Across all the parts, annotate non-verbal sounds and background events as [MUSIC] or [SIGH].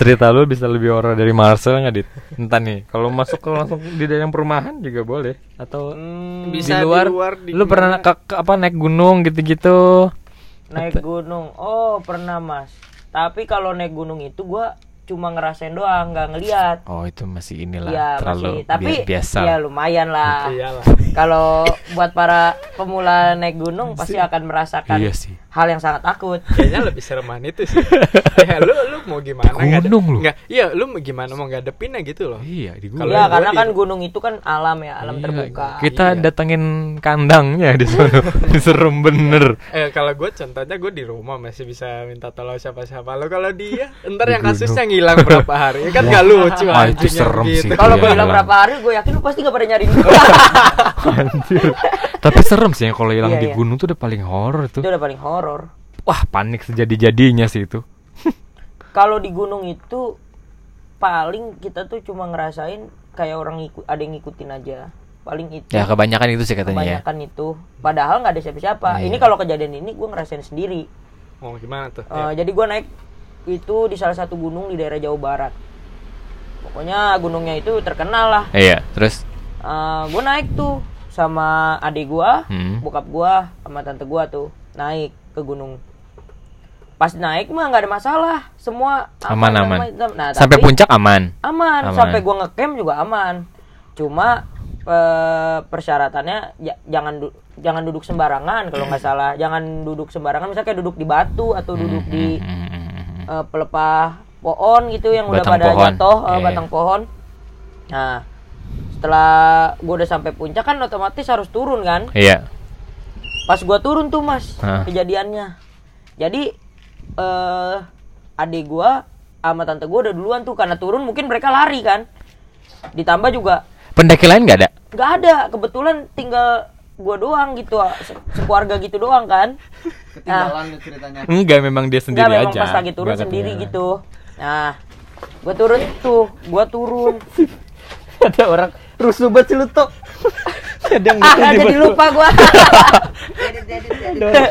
cerita lu bisa lebih horor dari Marcel nggak dit? Entah nih kalau masuk ke langsung di dalam perumahan juga boleh. Atau Hmm, di bisa luar, di lu pernah ke, ke- apa naik gunung gitu-gitu? Naik gunung. Oh pernah mas. Tapi kalau naik gunung itu gua cuma ngerasain doang nggak ngeliat. Oh itu masih inilah ya terlalu masih. tapi bi- biasa. ya lumayan lah. Iyalah. kalau buat para pemula naik gunung pasti akan merasakan Iya sih. Hal yang sangat takut Kayaknya lebih sereman itu sih. [LAUGHS] ya, lu lu mau gimana? ada- Gunung lu. nggak- iya, lu mau gimana mau ngadepinnya gitu loh. iya di Kalau ya gua karena di- kan gunung itu kan alam ya alam Iya, terbuka kita Iya. datengin kandangnya di sana [LAUGHS] serem bener Eh kalau gue contohnya gue di rumah masih bisa minta tolong siapa-siapa lo kalau dia ntar Di yang kasusnya ngilang berapa hari kan gak lucu Wah, itu serem sih. gitu. kalau Iya, gue hilang hilang. berapa hari gue yakin lu pasti gak pada nyariin [LAUGHS] gue Anjir. Tapi serem sih ya kalau hilang Iya, di iya. gunung tuh udah paling horor itu udah paling horor wah panik sejadi-jadinya sih itu. [LAUGHS] Kalau di gunung itu paling kita tuh cuma ngerasain kayak orang ngikut ada yang ngikutin aja. Paling itu. Ya kebanyakan itu sih katanya ya. Kebanyakan itu. Padahal nggak ada siapa-siapa. Iya. ini kalau kejadian ini gue ngerasain sendiri. Mau gimana tuh? Eh, jadi gue naik itu di salah satu gunung di daerah Jawa Barat. Pokoknya gunungnya itu terkenal lah. Iya terus? Gue naik tuh sama adik gue Hmm. bokap gue sama tante gue tuh naik ke gunung. Pas naik mah nggak ada masalah semua aman aman Nah, sampai tapi- puncak aman? Aman, Aman. sampai gua ngecamp juga aman. Cuma persyaratannya ja- jangan du- jangan duduk sembarangan kalau nggak salah. Jangan duduk sembarangan misalnya kayak duduk di batu atau duduk di Hmm, eh, pelepah pohon gitu yang udah Batang pada pohon. jatuh Iya, batang pohon. Nah setelah gua udah sampai puncak kan otomatis harus turun kan? Iya. Pas gua turun tuh mas Hah. kejadiannya. Jadi eh adik gua sama tante gua udah duluan tuh karena turun mungkin mereka lari kan? Ditambah juga pendaki lain nggak ada? Nggak ada. Kebetulan tinggal gua doang gitu se- sekeluarga gitu doang kan? Ketinggalan lu ceritanya. enggak memang dia sendiri Nggak, memang aja. pas lagi turun sendiri ketinggalan. gitu. Nah gua turun tuh gua turun. [LAUGHS] Ada orang rusuh banget celutok ada yang ah jadi lupa gua [LAUGHS]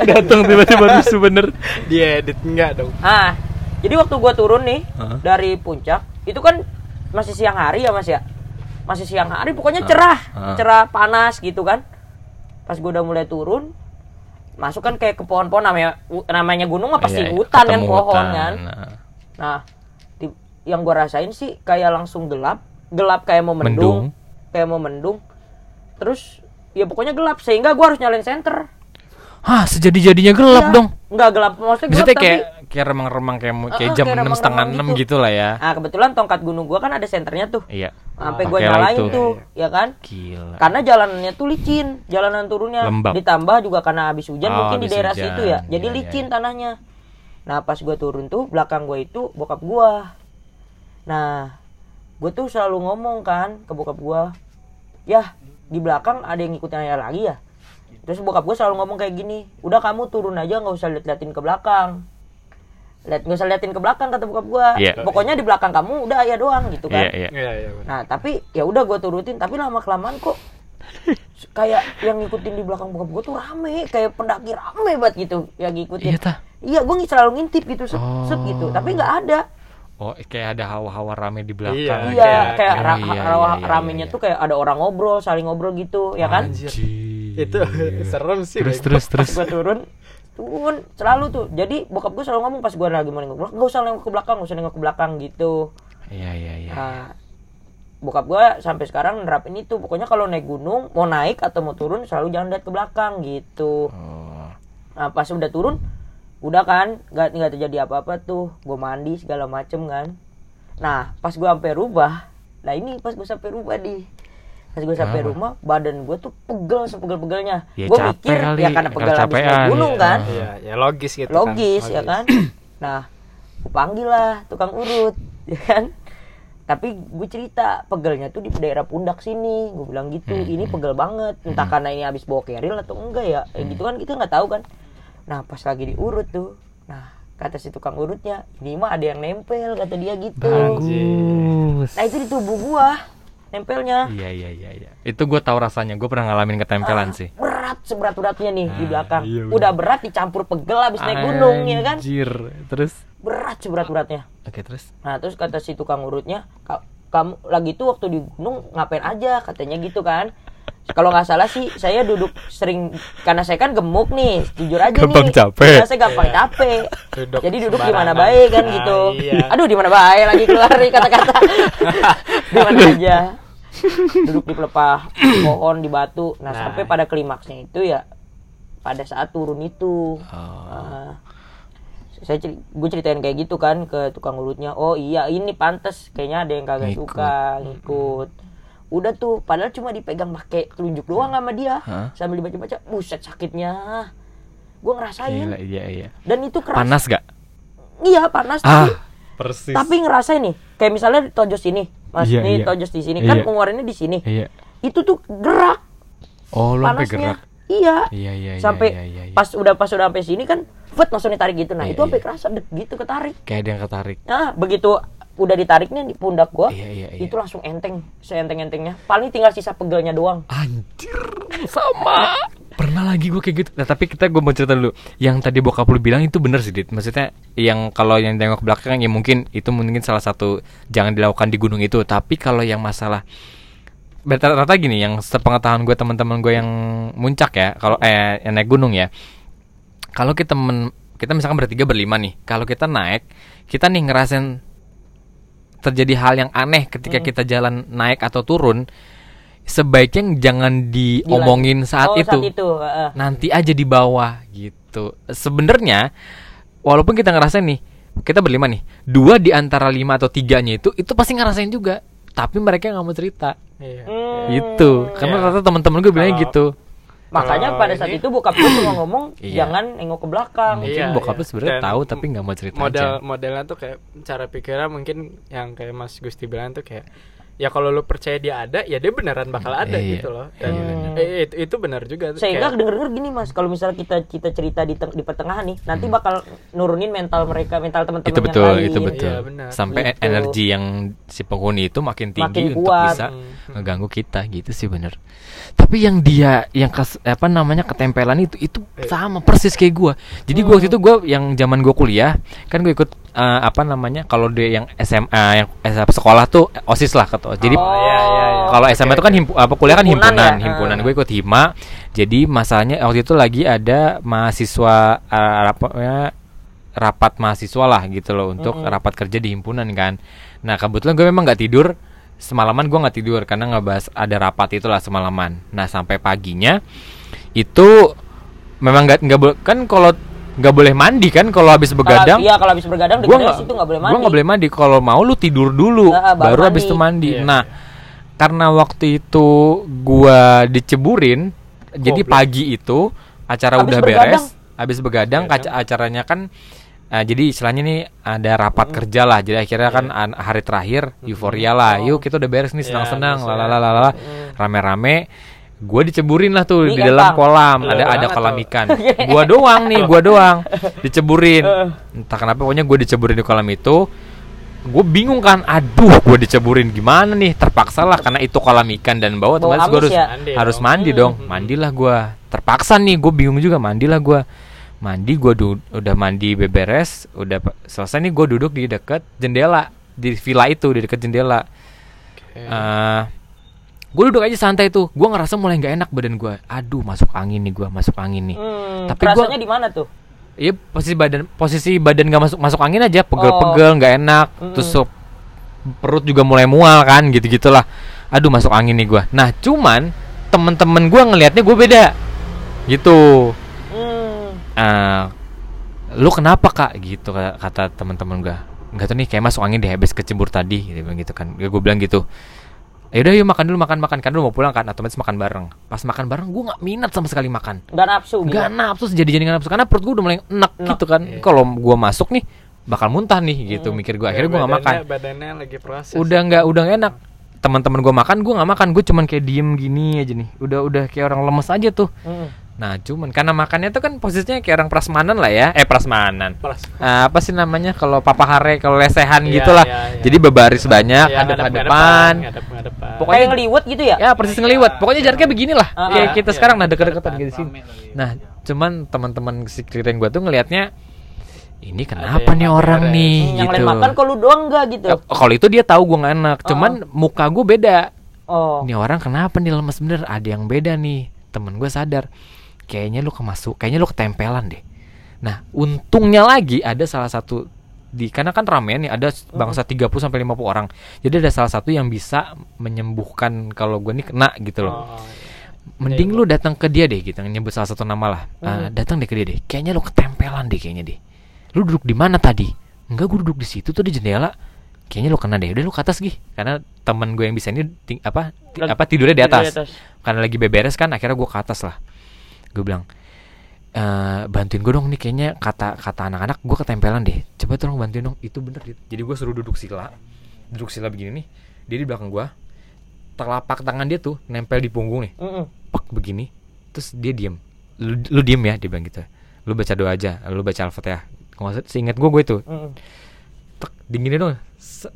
datang tiba-tiba rusuh bener diedit enggak dong Ah, jadi waktu gua turun nih Hah? dari puncak, itu kan masih siang hari ya Mas ya? Masih siang hari, pokoknya cerah, Ah. cerah panas gitu kan. Pas gua udah mulai turun, masuk kan kayak ke pohon-pohon namanya namanya gunung mah pasti Iya, hutan kan pohon hutan. kan. Nah, Nah, di- yang gua rasain sih kayak langsung gelap, gelap kayak mau Mendung. mendung, kayak mau mendung. Terus ya pokoknya gelap sehingga gua harus nyalain senter. Hah, sejadi-jadinya gelap Iya, dong. Enggak gelap, maksudnya gelap Maksudnya tapi kayak kayak remang-remang kayak Ah, jam enam setengah enam gitu. lah ya. Nah kebetulan tongkat gunung gua kan ada senternya tuh. Iya. Sampai Ah, gua nyalain itu. tuh, ya kan? Gila. Karena jalanannya tuh licin, jalanan turunnya Lembab. ditambah juga karena habis hujan Oh, mungkin di daerah hujan. situ ya. Jadi iya, licin iya. tanahnya. Nah, pas gua turun tuh belakang gua itu bokap gua. Nah, gua tuh selalu ngomong kan ke bokap gua, "Yah, di belakang ada yang ngikutin ayah lagi ya?" Terus bokap gua selalu ngomong kayak gini, "Udah kamu turun aja nggak usah liat-liatin ke belakang." Lihat nggak usah liatin ke belakang kata bokap gua. Iya. Pokoknya di belakang kamu udah ayah doang gitu kan. Iya, iya. iya iya bener. Nah tapi ya udah gue turutin tapi lama kelamaan kok kayak yang ngikutin di belakang bokap gue tuh rame kayak pendaki rame banget gitu yang ngikutin. Iya, tah. Iya gue selalu ngintip gitu set, set Oh. gitu tapi nggak ada. Oh, kayak ada hawa-hawa rame di belakang. Iya, Iya kayak- kayak Oh, ra- iya, rawa- iya, iya, ramenya iya. tuh kayak ada orang ngobrol saling ngobrol gitu ya kan. Anjir. Anjir. itu [LAUGHS] serem sih Terus terus terus. Gue turun turun selalu tuh jadi bokap gue selalu ngomong pas gue lagi mau nengok nggak usah nengok ke belakang nggak usah nengok ke belakang gitu Iya, iya, iya. Nah, bokap gue sampai sekarang nerapin itu. Pokoknya kalau naik gunung, mau naik atau mau turun selalu jangan lihat ke belakang gitu. Oh. Nah, pas udah turun, udah kan, nggak nggak terjadi apa-apa tuh. Gue mandi segala macem kan. Nah, pas gue sampai rumah, nah ini pas gue sampai rumah di pas gue sampai rumah badan gue tuh pegel sepegel-pegelnya. Ya, gue mikir kali, ya karena pegel habis naik gunung iya. kan. Iya, ya logis gitu logis kan. ya [CLEARS THROAT] kan. Nah gue panggil lah tukang urut [LAUGHS] ya kan. Tapi gue cerita pegelnya tuh di daerah pundak sini. Gue bilang gitu Hmm, ini pegel banget. Entah karena ini habis bawa keril atau enggak ya. Hmm. eh, gitu kan kita nggak tahu kan nah pas lagi diurut tuh nah kata si tukang urutnya ini mah ada yang nempel kata dia gitu Bagus. nah itu di tubuh gua nempelnya Iya, iya, iya, iya. Itu gue tahu rasanya. Gue pernah ngalamin ketempelan sih. berat seberat beratnya nih di Ah, belakang iya, bener. udah berat dicampur pegel habis naik gunung ya kan Anjir. Terus berat seberat-beratnya Oke, terus? Nah terus kata si tukang urutnya, "Ka- kamu lagi tuh waktu di gunung ngapain aja katanya gitu kan. Kalau nggak salah sih saya duduk sering karena saya kan gemuk nih, jujur aja Gampang nih. capek. Saya gampang Iya. capek. Duduk Jadi duduk di mana baik kan Nah, gitu. iya. Aduh di mana baik lagi keluar nih kata-kata. [LAUGHS] di mana aja. Duduk di pelepah pohon di batu. Nah, Nah. sampai pada klimaksnya itu ya pada saat turun itu. Oh. Nah, saya gue ceritain kayak gitu kan ke tukang urutnya oh iya ini pantas kayaknya ada yang kagak Ngikut. suka ngikut udah tuh padahal cuma dipegang pakai telunjuk doang sama dia Hah? sambil dibaca-baca buset sakitnya gue ngerasain Gila, iya iya. dan itu keras Panas gak? iya panas Ah, tapi persis. tapi ngerasain nih kayak misalnya tojos ini mas Iya, nih iya. tojos di sini kan Iya. pengeluarannya di sini Iya. itu tuh gerak Oh, lu sampai panasnya gerak. iya Iya, iya, iya, sampai iya, iya, iya. pas udah pas udah sampai sini kan vet langsung ditarik gitu nah Iya, itu sampai iya. kerasa dek gitu ketarik Kayak ada yang ketarik. Nah, begitu udah ditariknya di pundak gua, Iya, iya, iya. itu langsung enteng, seenteng-entengnya. Paling tinggal sisa pegelnya doang. Anjir, sama. Pernah lagi gue kayak gitu. Nah, tapi kita gue mau cerita dulu. Yang tadi bokap lu bilang itu bener sih, Dit. Maksudnya yang kalau yang tengok ke belakang ya mungkin itu mungkin salah satu jangan dilakukan di gunung itu. Tapi kalau yang masalah rata-rata gini yang sepengetahuan gue teman-teman gue yang muncak ya kalau eh yang naik gunung ya kalau kita men, kita misalkan bertiga berlima nih kalau kita naik kita nih ngerasain terjadi hal yang aneh ketika Hmm. kita jalan naik atau turun sebaiknya jangan diomongin saat oh, itu saat itu. heeh. nanti aja di bawah gitu sebenarnya walaupun kita ngerasain nih kita berlima nih dua di antara lima atau tiganya itu itu pasti ngerasain juga tapi mereka nggak mau cerita Iya. Hmm. gitu karena Iya. rata teman-teman gue bilangnya gitu Makanya Kalau pada saat ini- itu bokap gue cuma ngomong [CLEARS THROAT] Iya. jangan nengok ke belakang. mungkin Iya, bokap iya. lu sebenarnya tahu tapi nggak mau cerita model aja modelnya tuh kayak cara pikirnya mungkin yang kayak Mas Gusti bilang tuh kayak ya kalau lu percaya dia ada ya dia beneran bakal ada Iya. gitu loh dan Iya, bener. eh, itu, itu benar juga tuh, Sehingga kayak- denger-denger gini mas, kalau misalnya kita kita cerita di teng- di pertengahan nih, nanti Hmm. bakal nurunin mental mereka, mental teman-teman itu yang betul lain. itu betul Iya, benar. sampai Gitu. energi yang si penghuni itu makin tinggi Makin untuk kuat. bisa Hmm. ngeganggu kita gitu sih bener tapi yang dia yang kes, apa namanya ketempelan itu itu Eh. sama persis kayak gua jadi gua waktu itu gua yang zaman gua kuliah kan gue ikut eh, apa namanya kalau dia yang SMA yang sekolah tuh eh, osis lah kata jadi Oh, iya, iya, iya. kalau SMA itu kan himpu, apa kuliah kan Himpunan himpunan ya? himpunan Ah. gue ikut hima jadi masalahnya waktu itu lagi ada mahasiswa eh, rapatnya rapat mahasiswa lah gitu loh untuk Mm-mm. rapat kerja di himpunan kan nah kebetulan gue memang nggak tidur semalaman gue nggak tidur karena ngebahas ada rapat itulah semalaman nah sampai paginya itu memang nggak nggak kan kalau nggak boleh mandi kan kalau habis begadang? iya kalau habis bergadang gua dengernya nggak situ nggak boleh mandi. gua nggak boleh mandi. Kalau mau lu tidur dulu Nah, baru baru habis itu mandi. Iya, nah karena waktu itu gua diceburin jadi Goblok. pagi itu acara Habis udah begadang? beres habis begadang Begadang. kaca acaranya kan eh, jadi istilahnya nih ada rapat kerja lah. Jadi akhirnya kan an- hari terakhir euforia lah. Yuk kita udah beres nih Iya, senang-senang biasa. lalalala rame-rame gue diceburin lah tuh Di di dalam kolam. Lu ada ada kolam tuh. ikan [LAUGHS] gua doang nih gua doang diceburin. [LAUGHS] Entah kenapa pokoknya gue diceburin di kolam itu. Gue bingung kan aduh gue diceburin gimana nih? Terpaksa lah karena itu kolam ikan dan bawah Bau otomatis gue harus ya? Mandi harus dong. mandi Hmm. dong mandilah gue terpaksa nih gue bingung juga mandilah gue mandi gue udah mandi beberes udah selesai nih gue duduk di deket jendela di villa itu di deket jendela. Oke. Gue duduk aja santai tuh. Gue ngerasa mulai nggak enak badan gue aduh masuk angin nih gue masuk angin nih. Hmm, Tapi rasanya di mana tuh? Iya posisi badan posisi badan nggak masuk masuk angin aja. Pegel-pegel nggak enak. Mm-mm. terus sup- perut juga mulai mual kan gitu gitulah aduh masuk angin nih gua. Nah cuman temen-temen gua ngelihatnya gue beda. Gitu. Hmm. Ah, lu kenapa kak? Gitu ka- kata teman-teman gua. Nggak tahu nih kayak masuk angin deh habis kecebur tadi gitu, gitu kan. Gue bilang gitu ya udah yuk makan dulu makan makan kan dulu mau pulang kan otomatis makan bareng pas makan bareng gua nggak minat sama sekali makan Nggak nafsu gitu. Gak nafsu jadi jadi nafsu karena perut gue udah mulai enak Enak. gitu kan. Iya. Kalau gua masuk nih bakal muntah nih gitu mikir gue. Akhirnya gue gak makan. Badannya- badannya lagi proses Udah nggak udah nggak enak. Teman-teman gue makan, gue nggak makan. Gue cuman kayak diem gini aja nih. Udah udah kayak orang lemes aja tuh. Hmm. Nah cuman karena makannya tuh kan posisinya kayak orang prasmanan lah ya. Eh prasmanan. Plus. Ah, apa sih namanya kalau papa hare kalau lesehan Iya, gitulah. iya, iya. Jadi bebaris banyak, Iya, ada ngadep- depan. ngadep- ngadep-ngadepan. Pokoknya- Kayak ngeliwet gitu ya? Ya persis ngeliwat. Pokoknya jaraknya beginilah. Ah, kayak iya, kita iya. sekarang nah deket-deketan gitu sini. Rame lagi. Nah, cuman teman-teman sekeliling gua tuh ngelihatnya ini kenapa yang nih orang beres. nih yang gitu lain makan kok lu doang enggak gitu Eh, kalau itu dia tahu gue nggak enak cuman muka gue beda oh ini orang kenapa nih lemes bener ada yang beda nih temen gue sadar kayaknya lu kemasuk kayaknya lu ketempelan deh. Nah untungnya lagi ada salah satu di karena kan ramen nih ada bangsa 30 sampai 50 orang. Jadi ada salah satu yang bisa menyembuhkan kalau gue nih kena gitu loh. Oh, iya. mending lu datang ke dia deh gitu nyebut salah satu nama lah. Eh, datang deh ke dia deh. Kayaknya lu ketempelan deh kayaknya deh. Lu duduk di mana tadi? Enggak gue duduk di situ tuh di jendela. Kayaknya lu kena deh. Udah lu ke atas gih karena teman gue yang bisa ini ting- apa ti- apa tidurnya di tidur atas. di atas. karena lagi beberes kan akhirnya gue ke atas lah gue bilang eh bantuin gue dong nih kayaknya kata kata anak-anak gue ketempelan deh. Coba tolong bantuin dong itu bener Dit. jadi gue suruh duduk sila duduk sila begini nih. Dia di belakang gue telapak tangan dia tuh nempel di punggung nih. Pak begini terus dia diem. Lu, lu diem ya dia bilang gitu. Lu baca doa aja lu baca al-fatihah. Kalau nggak seingat gue gue itu. Tek dinginnya dong.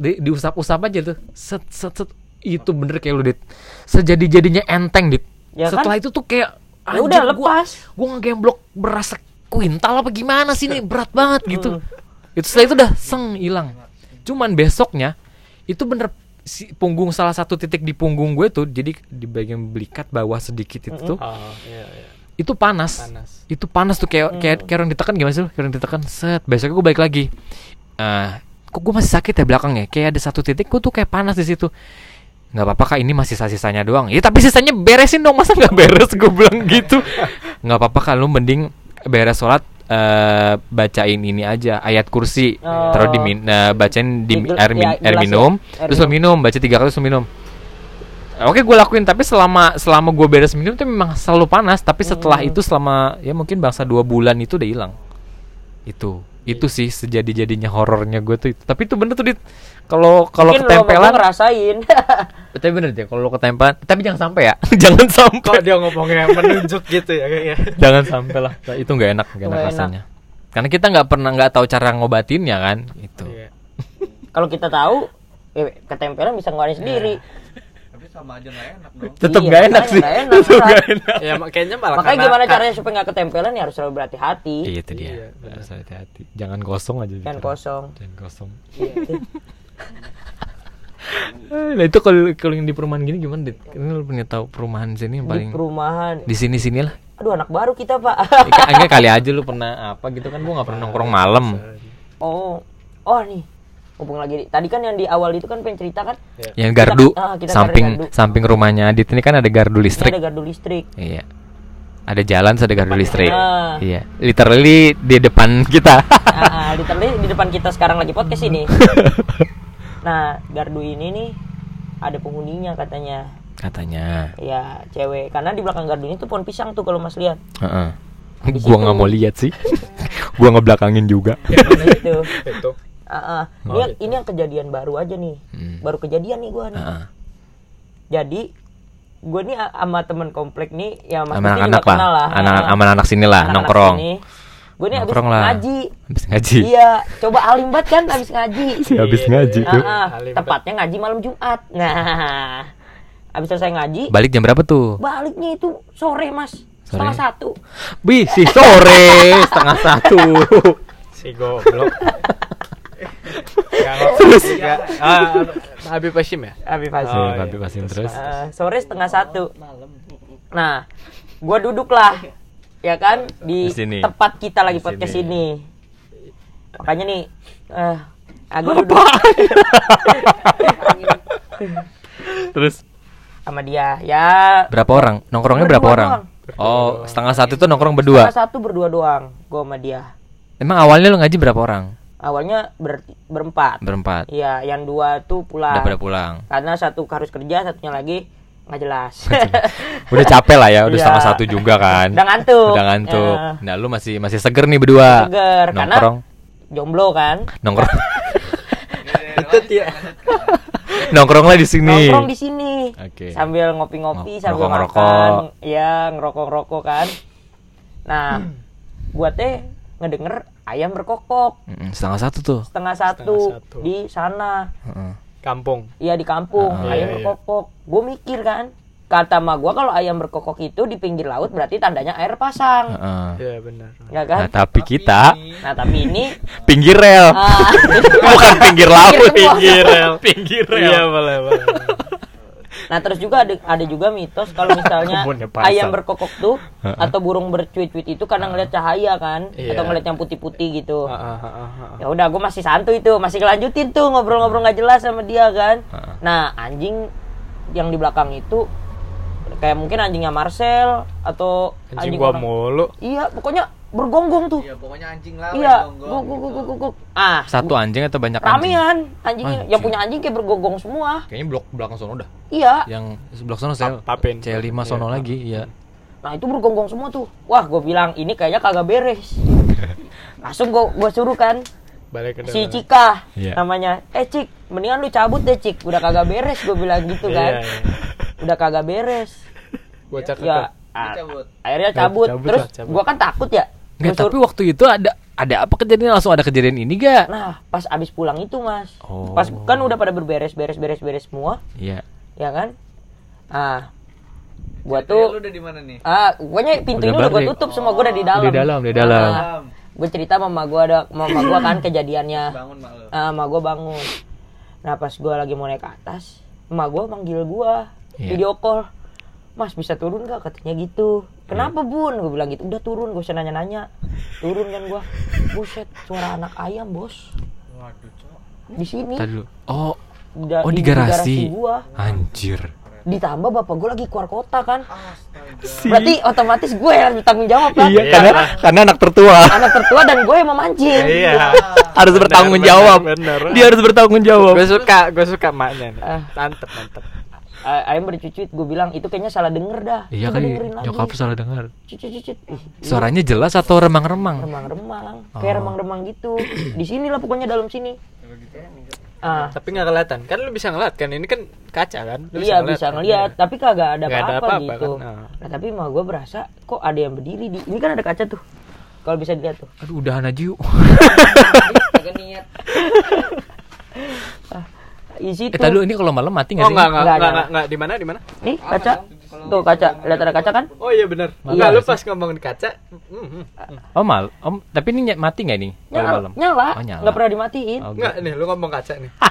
Di, diusap-usap aja tuh. Set set set. Itu bener kayak lu dit. Sejadi jadinya enteng dit. Ya kan? setelah itu tuh kayak ya udah lepas. gua ngegemblok berasa kuintal apa gimana sih ini? Berat banget gitu. Itu setelah itu udah seng hilang. Cuman besoknya itu bener si punggung salah satu titik di punggung gue tuh jadi di bagian belikat bawah sedikit itu tuh Oh, iya, iya. itu panas. Panas. itu panas tuh kayak kayak kayak orang ditekan gimana sih kayak orang ditekan. Set besoknya gue balik lagi. Eh kok gue masih sakit ya belakangnya? Kayak ada satu titik gue tuh kayak panas di situ nggak apa-apa kak ini masih sisa-sisanya doang. Ya tapi sisanya beresin dong masa nggak beres? Gue bilang gitu. [LAUGHS] Nggak apa-apa kak lu mending beres sholat eh bacain ini aja ayat kursi. Oh. taruh di min eh, bacain di air, min- ya, air ya. minum. Air terus minum. baca tiga kali terus minum. Oke gue lakuin tapi selama selama gue beres minum tuh memang selalu panas. Tapi setelah Hmm. itu selama ya mungkin bangsa dua bulan itu udah hilang. Itu itu sih sejadi jadinya horornya gue tuh itu. tapi itu bener tuh dit. Kalau kalau lo ketempelan gua ngerasain. [LAUGHS] Tapi bener deh kalau lo ketempelan tapi jangan sampai ya. [LAUGHS] Jangan sampai. Dia ngomongnya menunjuk gitu ya kayaknya. [LAUGHS] jangan sampai lah. Nah, itu nggak enak nggak enak enak. rasanya. Karena kita nggak pernah nggak tahu cara ngobatinnya kan itu Iya. kalau kita tahu ya, ketempelan bisa ngeluarin sendiri. Tapi sama aja nggak enak dong. [LAUGHS] tetap Iya, nggak enak makanya sih nggak enak, tetap Pak. nggak enak Ya makanya malah makanya karena- gimana caranya supaya nggak ketempelan ya harus selalu berhati-hati iya itu dia Iya, harus hati-hati jangan kosong aja Jangan gitu. kosong. jangan kosong Iya. Nah itu kalau kalau yang di perumahan gini gimana dit? Ini lu punya tahu perumahan sini yang di paling perumahan di sini sini lah. aduh anak baru kita pak Enggak kali aja lu pernah apa gitu kan gua nggak pernah nongkrong malam. oh oh nih hubung lagi tadi kan yang di awal itu kan pengen cerita kan Yang gardu ah, kita samping gardu. samping rumahnya Adit ini kan ada gardu ini listrik. ada gardu listrik Iya. Ada jalan ada gardu listrik. Ah. Iya. Literally di depan kita. ah, [LAUGHS] di, di depan kita sekarang lagi podcast ini [LAUGHS] nah gardu ini nih ada penghuninya katanya Katanya. ya cewek karena di belakang gardu ini tuh pohon pisang tuh kalau mas lihat Heeh. Di Gua nggak mau lihat sih. [LAUGHS] gua ngebelakangin juga. Nah, itu itu. Ah, ah. Oh, ini, ini yang kejadian baru aja nih Hmm. baru kejadian nih gua nih Heeh. jadi gue nih sama temen komplek nih ya mas Sama Gusti anak-anak juga kenal lah. lah Anak Ah. sama anak sini lah nongkrong. sini. gue nih abis lah. ngaji Habis ngaji. iya coba alim banget kan abis ngaji [LAUGHS] Si habis ngaji tuh. Alim tepatnya ngaji malam Jumat nah abis selesai ngaji Balik jam berapa tuh? baliknya itu sore mas setengah satu Bi, si sore [LAUGHS] setengah satu. Si goblok. [LAUGHS] Ya, terus ya. Habib Hashim ya? Habib Oh, Hasim Iya, iya. Habib Hasim terus. Ah, sore setengah satu nah gue duduk lah ya kan di Di sini. tempat kita lagi Di podcast sini. ini makanya nih eh aku duduk [LAUGHS] Terus sama dia ya berapa orang? Nongkrongnya berapa orang? doang. Oh, setengah satu itu nongkrong berdua. Salah satu berdua doang gue sama dia Emang awalnya lu ngaji berapa orang? Awalnya ber- berempat Berempat. iya yang dua tuh pulang Udah pada pulang. karena satu harus kerja satunya lagi nggak jelas Udah capek lah ya, udah [LAUGHS] Iya. setengah satu juga kan. Udah ngantuk. Udah ngantuk. Ya. Nah, lu masih masih seger nih berdua. Seger, karena- Nongkrong. jomblo kan Nongkrong. [LAUGHS] Itu dia. Nongkrong lah di sini. nongkrong di sini Oke. sambil ngopi-ngopi Ngo- sambil ngerokok-ngerokok. makan ya ngerokok-ngerokok kan nah gua teh ngedenger ayam berkokok setengah satu tuh. setengah satu, Setengah satu. di sana Heeh. Kampung. iya di kampung Ah, ayam iya, iya. berkokok gue mikir kan kata ma gua kalau ayam berkokok itu di pinggir laut berarti tandanya air pasang Heeh. Iya benar. ya Nah, kan tapi kita nah tapi ini [LAUGHS] pinggir rel, ah, [LAUGHS] bukan pinggir laut. Pinggir rel. [LAUGHS] pinggir Iya boleh boleh. Nah terus juga ada ada juga mitos kalau [LAUGHS] misalnya ayam berkokok tuh atau burung bercuit-cuit itu karena ngeliat cahaya kan Iya. atau ngeliat yang putih-putih gitu. Ya udah gue masih santuy tuh masih kelanjutin tuh ngobrol-ngobrol nggak jelas sama dia kan. Nah anjing yang di belakang itu kayak mungkin anjingnya Marcel atau Anjing gua orang- mulu. iya pokoknya bergonggong tuh Iya, pokoknya anjing lawan iya Gong. guk guk guk, guk guk ah Satu anjing atau banyak anjing? ramean anjingnya yang Anjing. punya anjing kayak bergonggong semua Kayaknya blok belakang sono dah. iya Yang sebelah sono sel. Pa- Papin. C5 sono Iya. lagi, iya. nah itu bergonggong semua tuh wah gue bilang ini kayaknya kagak beres [LAUGHS] langsung gue gue suruh kan Balik ke si dalam. Cika Iya. namanya eh Cik mendingan lu cabut deh Cik udah kagak beres gue bilang gitu kan Iya, iya. udah kagak beres Bocah ya kekeh. ah, cabut. akhirnya cabut, Cabut terus lah, cabut. gua kan takut ya Suruh- tapi waktu itu ada ada apa kejadian langsung ada kejadian ini gak? nah pas abis pulang itu mas Oh. pas kan udah pada berberes beres beres beres semua Iya. ya kan ah gua tuh lu udah di mana nih? ah pokoknya pintu Udah ini udah gua tutup semua gua udah di dalam Di dalam, di dalam. Ah, gua cerita sama mama gua ada mama gua kan kejadiannya Bangun mak lu. ah mama gua bangun nah pas gua lagi mau naik ke atas mama gua manggil gua Iya. video call mas bisa turun gak katanya gitu kenapa bun gue bilang gitu udah turun gue usah nanya-nanya turun kan gua buset suara anak ayam bos Waduh, cok. di sini Tadi dulu. Oh, da- oh di garasi. gua Anjir. ditambah bapak gua lagi keluar kota kan Astaga. berarti otomatis gue yang harus bertanggung jawab kan Iya, karena karena anak tertua anak tertua dan gue yang memancing Iya. harus bertanggung jawab. benar. Dia harus bertanggung jawab. Gue suka, gue suka maknya nih. Ah. Mantep, mantep. Ayam bercucuit gue bilang itu kayaknya salah denger dah Iya kali, dengerin lagi. nyokap salah dengar. cucut cucut Ih, Suaranya jelas atau remang-remang? remang-remang Oh. kayak remang-remang gitu di sinilah pokoknya dalam sini ah Tapi nggak kelihatan. Kan lu bisa ngeliat kan? Ini kan kaca kan? Lu iya bisa kan? ngeliat Iya. tapi kagak ada apa-apa gitu kan? Nah. nah tapi mah gue berasa kok ada yang berdiri di ini kan ada kaca tuh kalau bisa dilihat tuh Aduh, udahan aja yuk. [LAUGHS] kagak niat ah, [LAUGHS] isi Eh, tuh dulu, ini kalau malam mati nggak Oh sih? enggak, enggak, Nggak enggak, enggak, enggak. Di mana, di mana? nih kaca tuh kaca lihat ada kaca kan Oh iya benar. Iya. Enggak, lu pas ngomongin kaca. hmm, hmm, hmm. Oh mal, om, tapi ini mati nggak nih kalau nyala malam? nyala Oh, nyala. nggak pernah dimatiin Oh, Enggak nih, lu ngomong kaca nih. [LAUGHS]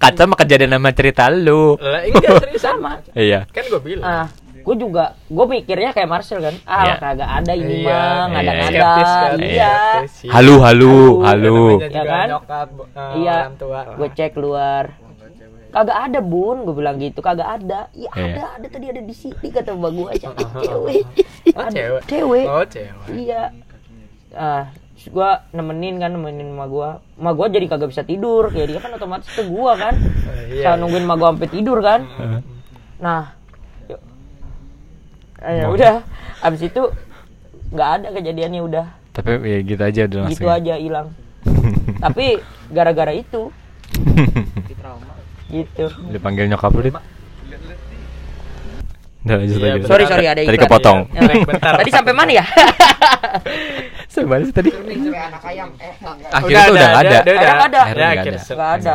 Kaca mah kejadian sama cerita lu. Lah, enggak serius sama Iya. Kan gue bilang. Ah gue juga gue mikirnya kayak Marcel kan ah Iya. kagak ada ini Iya, mah iya, ada skeptis ada kan, iya iya. Halu, halu, Halu. Ya kan? nyokap, eh, iya gue cek keluar kagak ada bun gue bilang gitu kagak ada iya Iya. ada ada tadi ada di sini kata mbak gue aja cewek [LAUGHS] Oh, cewek. cewek Oh, cewek. iya ah gue nemenin kan nemenin emak gue emak gue jadi kagak bisa tidur kayak dia kan otomatis ke gue kan Eh, saya iya. nungguin emak gue sampai tidur kan Heeh. Nah. Eh, ya udah. Abis itu nggak ada kejadiannya udah. Tapi ya gitu aja udah langsung. Gitu aja hilang. [LAUGHS] Tapi gara-gara itu gitu. Dipanggil nyokap lu, Dit. Udah lanjut Iya, lagi. benar. Sorry sorry ada Tadi kepotong. Ya. Tadi sampai mana ya? [LAUGHS] Sampai mana sih tadi? anak ayam. Eh, Akhirnya udah ada. udah, udah. Akhirnya nggak ada. Ya, Akhirnya ada. Nggak ada.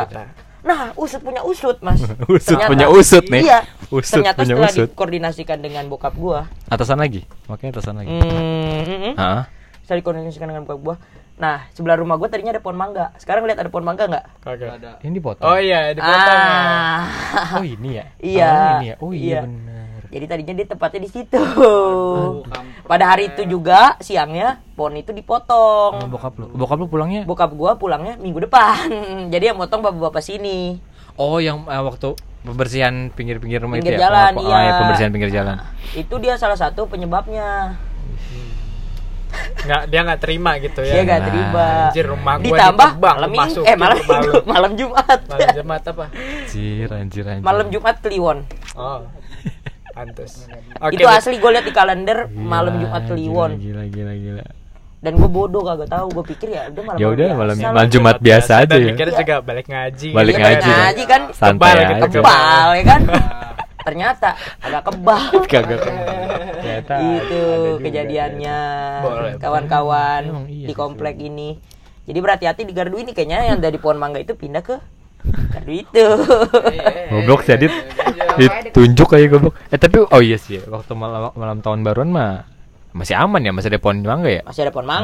Nah, usut punya usut, Mas. [LAUGHS] Usut Ternyata- punya usut nih. Iya. Usut Ternyata punya setelah usut. dikoordinasikan dengan bokap gua. Atasan lagi. Makanya atasan lagi. Hmm, hmm. Heeh. Setelah dikoordinasikan dengan bokap gua. Nah, sebelah rumah gua tadinya ada pohon mangga. Sekarang lihat ada pohon mangga nggak? Kagak. Ada. Ini dipotong. Oh iya, dipotong. ya. Ah. Oh ini ya? Iya. Oh ini ya? Oh iya, Iya. benar. Jadi tadinya dia tempatnya di situ. Pada hari itu juga siangnya pohon itu Sama dipotong. bokap lu. Bokap lu pulangnya? Bokap gua pulangnya minggu depan. [LAUGHS] Jadi yang motong bapak-bapak sini. Oh yang eh, waktu pembersihan pinggir-pinggir rumah Pinggir itu ya? jalan, Oh, iya. ya, pembersihan pinggir jalan. Itu dia salah satu penyebabnya. Nggak, dia nggak terima gitu ya. Dia gak Nah, terima. anjir, rumah gua Ditambah ditebang, malam masukin eh malam minggu, [LAUGHS] malam Jumat. Malam Jumat apa? Anjir, anjir, anjir. malam Jumat Kliwon. Oh. Pantes. itu asli gue lihat di kalender Gila, malam Jumat Kliwon. Gila, gila, gila. Dan gue bodoh kagak tahu. Gue pikir ya udah malam Ya udah biasa malam malam Jumat biasa aja Dan ya. pikir juga balik ngaji. Balik Iya, ngaji. balik ngaji kan Santai Kebal aja. gitu, kebal ya kan. [LAUGHS] Ternyata agak kebal. Kagak. Ternyata itu kejadiannya Boleh. kawan-kawan iya di sih, komplek ini jadi berhati-hati di gardu ini kayaknya yang dari pohon mangga itu pindah ke [LAUGHS] gardu itu Goblok sih, Adit. Ditunjuk kayak goblok. Eh tapi oh iya sih, waktu malam, malam tahun baruan mah masih aman ya, masih ada pohon mangga ya? Masih ada pohon ada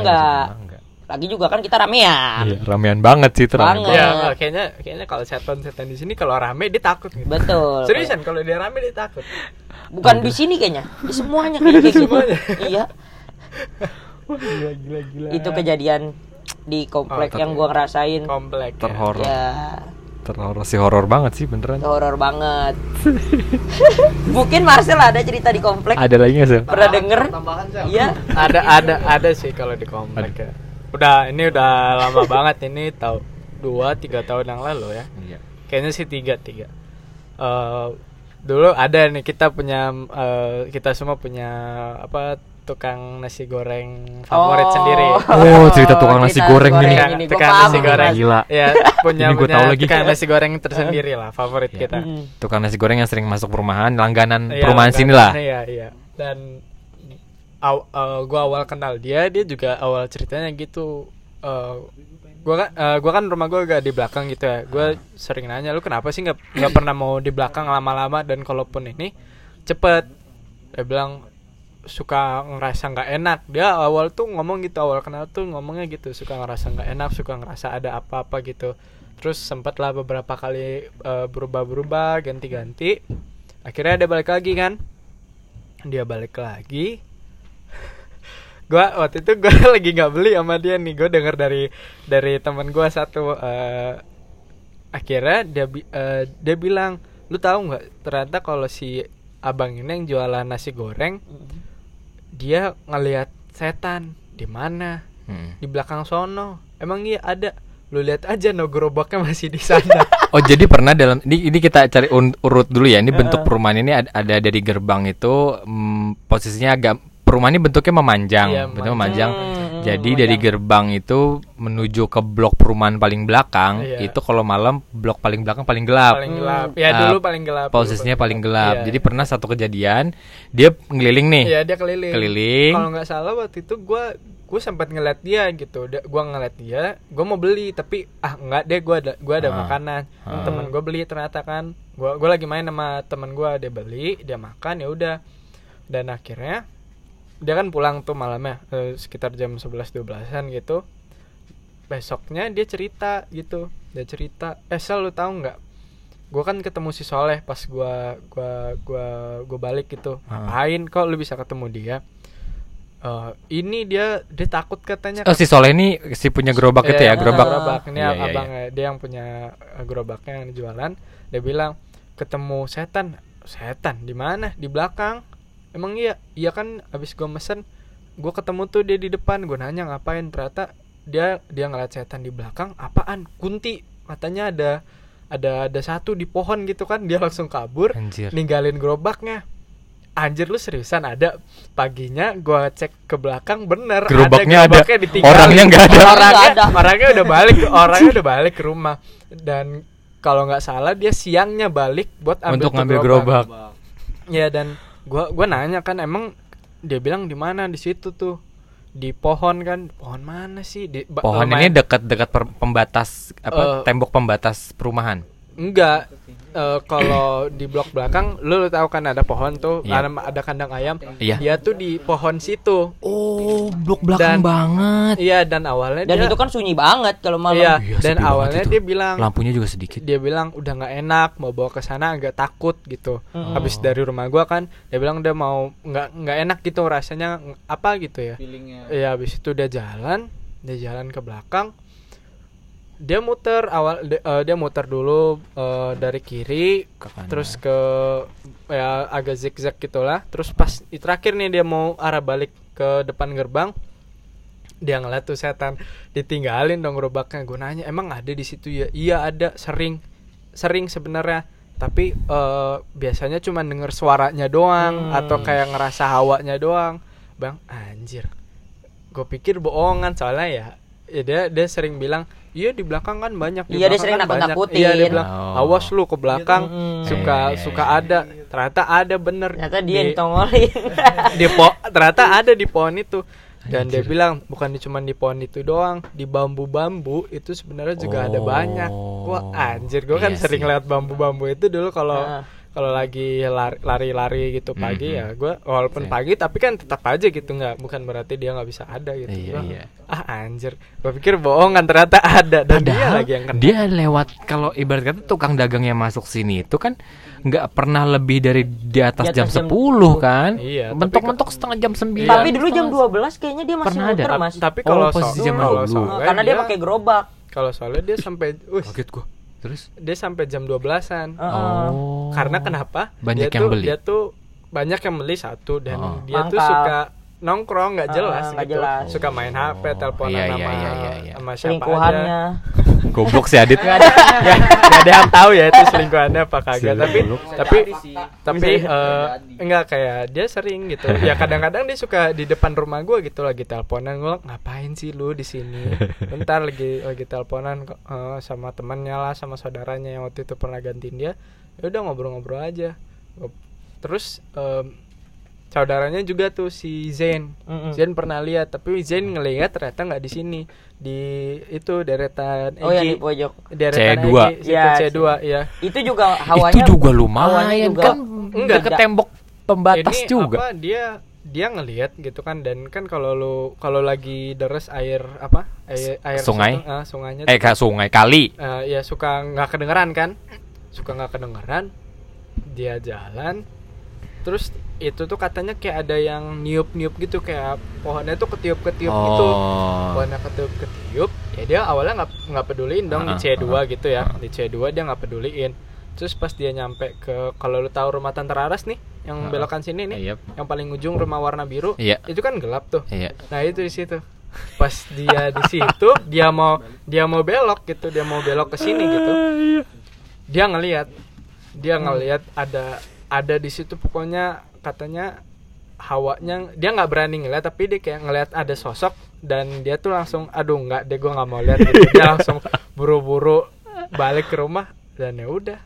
mangga. Lagi juga kan kita ramean. Iya, ramean banget sih ramean Banget. Ya, kayaknya kayaknya kalau setan-setan di sini kalau rame dia takut gitu. Betul. Seriusan kalau dia rame dia takut. Bukan di sini kayaknya, di semuanya [LAUGHS] kayaknya kayak gitu. Semuanya. Iya, Gila gila gila. itu kejadian di komplek Oh, yang gua ngerasain. komplek. ya. Terhoror. Ya, Terhoror sih horor banget sih beneran. horor banget. [LAUGHS] Mungkin Marcel ada cerita di komplek. Ada lagi nggak sih? Pernah denger? Tambahan sih. Iya. Ada ada ada sih kalau di komplek ya. Udah ini udah lama [LAUGHS] banget ini tahu dua tiga tahun yang lalu ya. Iya. Kayaknya sih tiga tiga. Eh, dulu ada nih kita punya eh, kita semua punya apa tukang nasi goreng favorit Oh. sendiri. Oh, cerita tukang nasi cerita goreng ini. Tukang, tukang nasi goreng. Gila. Ya punya Ini gua punya tahu lagi. tukang nasi goreng tersendiri lah favorit Iya. kita. Tukang nasi goreng yang sering masuk perumahan, langganan Iya, perumahan kan? sini lah. Iya iya. Dan aw, eh, gua awal kenal dia, dia juga awal ceritanya gitu. Eh, gua kan eh, gua kan rumah gua agak di belakang gitu ya. Gua sering nanya lu kenapa sih nggak nggak pernah mau di belakang lama-lama dan kalaupun ini cepet. Dia bilang suka ngerasa nggak enak. Dia awal tuh ngomong gitu awal kenal tuh ngomongnya gitu suka ngerasa nggak enak suka ngerasa ada apa-apa gitu. Terus sempatlah beberapa kali eh, berubah-berubah ganti-ganti. Akhirnya dia balik lagi kan? Dia balik lagi. [LAUGHS] Gua waktu itu gua [LAUGHS] lagi nggak beli sama dia nih. Gua denger dari dari teman gua satu eh, akhirnya dia eh, dia bilang lu tahu nggak ternyata kalau si abang ini yang jualan nasi goreng dia ngelihat setan di mana Hmm. di belakang sono emang iya ada lu lihat aja no gerobaknya masih di sana [LAUGHS] Oh jadi pernah dalam ini ini kita cari un- urut dulu ya. Ini bentuk perumahan ini ada, ada dari gerbang itu mm, posisinya agak perumahan ini bentuknya memanjang, Iya, bentuknya memanjang. memanjang. Hmm, Jadi memanjang. dari gerbang itu menuju ke blok perumahan paling belakang Iya. itu kalau malam blok paling belakang paling gelap. paling gelap ya Ah, dulu paling gelap dulu Posisinya paling gelap. Iya, Jadi pernah satu kejadian dia ngeliling nih. Iya dia keliling. Keliling. Kalau nggak salah waktu itu gue gue sempat ngeliat dia gitu. Gue ngeliat dia, gue mau beli tapi ah nggak deh gue ada gue ada Ah. makanan. Ah. Temen gue beli ternyata kan. Gue gue lagi main sama temen gue dia beli dia makan ya udah. Dan akhirnya dia kan pulang tuh malamnya eh, sekitar jam 11 12-an gitu. Besoknya dia cerita gitu. Dia cerita, "Eh, Sel lu tahu nggak? Gue kan ketemu si Soleh pas gua gua gua gua balik gitu. Ah. Ngapain kok lu bisa ketemu dia?" Eh, ini dia dia takut katanya Oh si Soleh ini si punya gerobak itu ya, Iya, gerobak. gerobak. Ini Iya, iya, abang iya. eh, dia yang punya eh, gerobaknya yang jualan. Dia bilang ketemu setan. Setan di mana? Di belakang. Emang iya? Iya kan abis gue mesen gue ketemu tuh dia di depan gue nanya ngapain ternyata dia dia ngeliat setan di belakang apaan kunti katanya ada ada ada satu di pohon gitu kan dia langsung kabur Anjir. ninggalin gerobaknya anjir lu seriusan ada paginya gua cek ke belakang bener Gerobaknya ada. gerobaknya. Orangnya nggak ada. Orangnya orangnya nggak ada. orangnya udah balik [LAUGHS] orangnya udah balik ke rumah dan kalau nggak salah dia siangnya balik buat ambil Untuk ngambil gerobak. ya dan gua gua nanya kan emang dia bilang di mana? Di situ tuh. Di pohon kan? Pohon mana sih? Di Pohon lumayan- ini dekat-dekat pembatas Eh, apa tembok pembatas perumahan. Enggak. Eh, kalau di blok belakang lu, lu tahu kan ada pohon tuh, Iya. ada, ada kandang ayam. Iya. Dia tuh di pohon situ. Oh, blok belakang banget. Iya, dan awalnya Dan dia itu kan sunyi banget kalau malam. Iya, Iya, dan awalnya itu. dia bilang Lampunya juga sedikit. dia bilang udah nggak enak mau bawa ke sana agak takut gitu. Mm. Habis dari rumah gua kan dia bilang dia mau nggak nggak enak gitu rasanya apa gitu ya. Feelingnya. Iya, habis itu dia jalan, dia jalan ke belakang. Dia muter awal de- eh, dia muter dulu eh, dari kiri Ke kanan. terus ke ya agak zigzag gitulah. Terus pas di terakhir nih dia mau arah balik ke depan gerbang. Dia ngeliat tuh setan ditinggalin dong gerobaknya. Gue nanya, "Emang ada di situ ya?" Iya, ada, sering. Sering sebenarnya. Tapi eh, biasanya cuma denger suaranya doang Hmm. atau kayak ngerasa hawanya doang. Bang, anjir. Gue pikir bohongan soalnya ya. Ya dia dia sering bilang, "Iya di belakang kan banyak." di Iya, dia belakang sering kan banyak." nakut-nakutin. Iya, dia bilang, Oh. "Awas lu ke belakang." Mm. Suka iya, suka ada. Ternyata ada bener. Ternyata dia Di- ditongolin. [LAUGHS] di po ternyata ada di pohon itu dan dia bilang bukan cuma di pohon itu doang di bambu-bambu itu sebenarnya juga ada Oh. banyak wah anjir gue kan Iya sering sih. lihat bambu-bambu itu dulu kalau Ah. Kalau lagi lari- lari-lari gitu pagi Mhm. ya gue walaupun Iya. pagi tapi kan tetap aja gitu nggak bukan berarti dia nggak bisa ada gitu Iya, Gua, iya. ah anjir gue pikir bohongan ternyata ada dan dia Padahal lagi yang kena dia lewat kalau ibarat kata tukang dagang yang masuk sini itu kan nggak pernah lebih dari di atas, Di atas jam, jam 10 kan Iya, tapi mentok-mentok setengah jam 9 Tapi dulu jam 12 kayaknya dia masih Pernah ada. muter, Ta- Mas. tapi Oh, kalau posisi so- zaman kalau dulu. soalnya Oh, karena dia pakai gerobak. kalau soalnya dia sampai kaget gua terus dia sampai jam 12-an Heeh. oh karena kenapa banyak dia yang tuh, beli dia tuh banyak yang beli satu dan Oh. dia tuh Mangkal. suka nongkrong nggak Ah, jelas nggak gitu. jelas. suka main HP Oh, teleponan iya, sama iya, iya, iya, iya. sama siapa aja. Selingkuhannya. goblok sih Adit. Nggak ada. Nggak nggak ada yang tahu ya itu selingkuhannya apa kagak. Tapi tapi sih. tapi eh, enggak kayak dia sering gitu. [LAUGHS] Ya kadang-kadang dia suka di depan rumah gue gitu lagi teleponan. Gue ngapain sih lu di sini? Bentar lagi lagi teleponan kok, eh, sama temannya lah sama saudaranya yang waktu itu pernah gantiin dia. Ya udah ngobrol-ngobrol aja. Terus em, saudaranya juga tuh si Zain Mm-mm. Zain pernah lihat tapi Zain ngelihat ternyata nggak di sini di itu deretan Oh ya di pojok. deretan C2. Egi, situ Iya, C2 ya Itu juga hawanya itu juga lumayan juga- kan Enggak. ke tembok pembatas ini juga apa dia dia ngelihat gitu kan dan kan kalau lu kalau lagi deres air apa air air Sungai? situ, ah, sungainya eh tuh, kayak sungai kali eh, ya suka nggak kedengeran kan suka nggak kedengeran dia jalan terus itu tuh katanya kayak ada yang niup niup gitu kayak pohonnya tuh ketiup ketiup gitu. Oh. Pohonnya ketiup ketiup ya dia awalnya nggak nggak peduliin dong di Ah, C2 ah, gitu ya. di C2 dia nggak peduliin. Terus pas dia nyampe ke kalau lu tahu rumah Tante Raras nih yang Ah, belokan sini nih iya. yang paling ujung rumah warna biru iya. itu kan gelap tuh. Iya. Nah itu di situ. Pas dia di situ dia mau dia mau belok gitu dia mau belok ke sini gitu. Dia ngelihat dia ngelihat ada ada di situ pokoknya katanya hawanya dia nggak berani ngeliat tapi dia kayak ngelihat ada sosok dan dia tuh langsung aduh nggak deh gue nggak mau lihat gitu dia [LAUGHS] langsung buru-buru balik ke rumah dan ya udah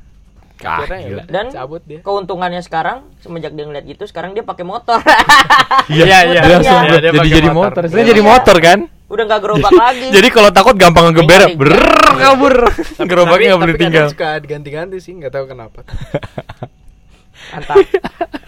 Ah, ya gila. Dan cabut dia keuntungannya sekarang semenjak dia ngeliat gitu sekarang dia pakai motor. [LAUGHS] Iya, iya. Dia langsung Iya, dia jadi jadi motor. motor. Iya. jadi motor kan. Udah nggak gerobak lagi. Jadi kalau takut gampang ngegeber, ber kabur. Gerobaknya nggak boleh tinggal. suka diganti-ganti sih nggak tahu kenapa [LAUGHS] Mantap. [LAUGHS]